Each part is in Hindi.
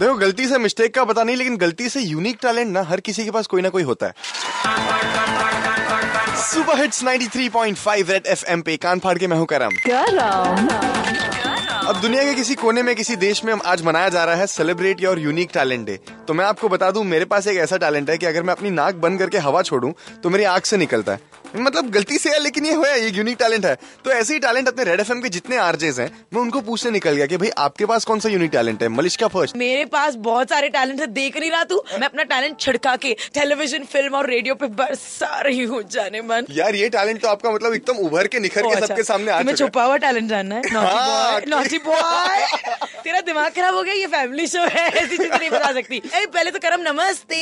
देखो गलती से मिस्टेक का पता नहीं लेकिन गलती से यूनिक टैलेंट ना हर किसी के पास कोई ना कोई होता है। सुपर हिट्स 93.5 रेड एफएम पे कान फाड़ के मैं हूँ करम। अब दुनिया के किसी कोने में किसी देश में आज मनाया जा रहा है celebrate your unique talent day तो मैं आपको बता दूँ मेरे पास एक ऐसा टैलेंट है कि अगर मैं अपनी नाक बंद करके हवा छोड़ूं तो मेरी आँख से निकलता है। मतलब गलती से है लेकिन ये हुआ है ये यूनिक टैलेंट है। तो ऐसे ही टैलेंट अपने रेड एफएम के जितने आरजेस हैं मैं उनको पूछने निकल गया कि भाई आपके पास कौन सा यूनिक टैलेंट है? मलिश्का फ़र्स्ट मेरे पास बहुत सारे टैलेंट है देख नहीं रहा तू? मैं अपना टैलेंट छिड़का के टेलीविज़न फ़िल्म और रेडियो पे बरसा रही हूँ जाने मन। यार ये टैलेंट तो आपका मतलब एकदम उभर के निखर के अच्छा। सबके सामने आ है। छुपा हुआ टैलेंट जानना है? हाँ, तेरा दिमाग खराब हो गया ये फैमिली शो है ऐसी चीज़ें नहीं बता सकती। ए, पहले तो करम नमस्ते।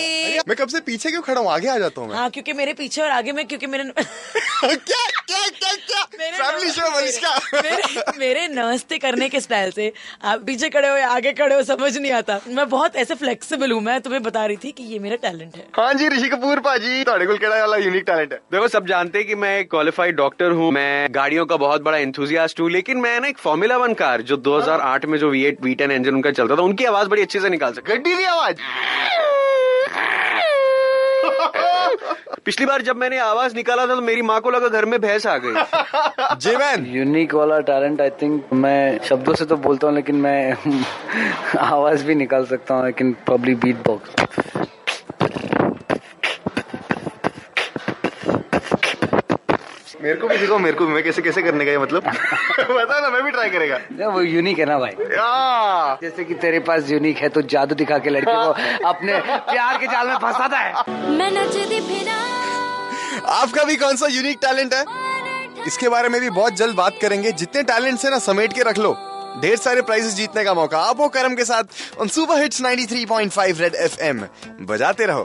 मैं कब से पीछे क्यों खड़ा हूँ? आगे आ जाता हूँ हाँ क्योंकि मेरे पीछे और आगे में क्योंकि मेरे क्या क्या क्या क्या मेरे फैमिली शो मलिश्का मेरे, मेरे नमस्ते करने के स्टाइल से आप पीछे खड़े हो या आगे खड़े हो समझ नहीं आता मैं बहुत ऐसे फ्लेक्सिबल हूँ मैं तुम्हें बता रही थी कि ये मेरा टैलेंट है हाँ जी ऋषि कपूर पाजी ਤੁਹਾਡੇ ਕੋਲ ਕਿਹੜਾ ਵਾਲਾ यूनिक टैलेंट है देखो सब जानते हैं कि मैं एक क्वालिफाइड डॉक्टर हूँ मैं गाड़ियों का बहुत बड़ा एंथुजियास्ट हूँ लेकिन मैं ना एक फॉर्मूला वन कार जो 2008 में जो V8 V10 इंजन उनका चलता था उनकी आवाज बड़ी अच्छे से निकाल सकता गड्डी की आवाज पिछली बार जब मैंने आवाज़ निकाला था तो मेरी माँ को लगा घर में भैंस आ गई। जी मैन यूनिक वाला टैलेंट आई थिंक मैं शब्दों से तो बोलता हूँ लेकिन मैं आवाज़ भी निकाल सकता हूँ लेकिन पब्लिक बीट बॉक्स मेरे को भी दिखाओ मेरे को भी मैं कैसे कैसे करने का ये मतलब? बता ना मैं भी ट्राई करेगा। ना वो यूनिक है ना भाई। जैसे कि तेरे पास यूनिक है तो जादू दिखा के लड़के को अपने प्यार के जाल में फंसाता है। मैं नचदी फिरा आपका भी कौन सा यूनिक टैलेंट है? इसके बारे में भी बहुत जल्द बात करेंगे। जितने टैलेंट है ना समेट के रख लो। ढेर सारे प्राइजेस जीतने का मौका। आप हो करम के साथ सुपर हिट्स 93.5 रेड एफएम बजाते रहो।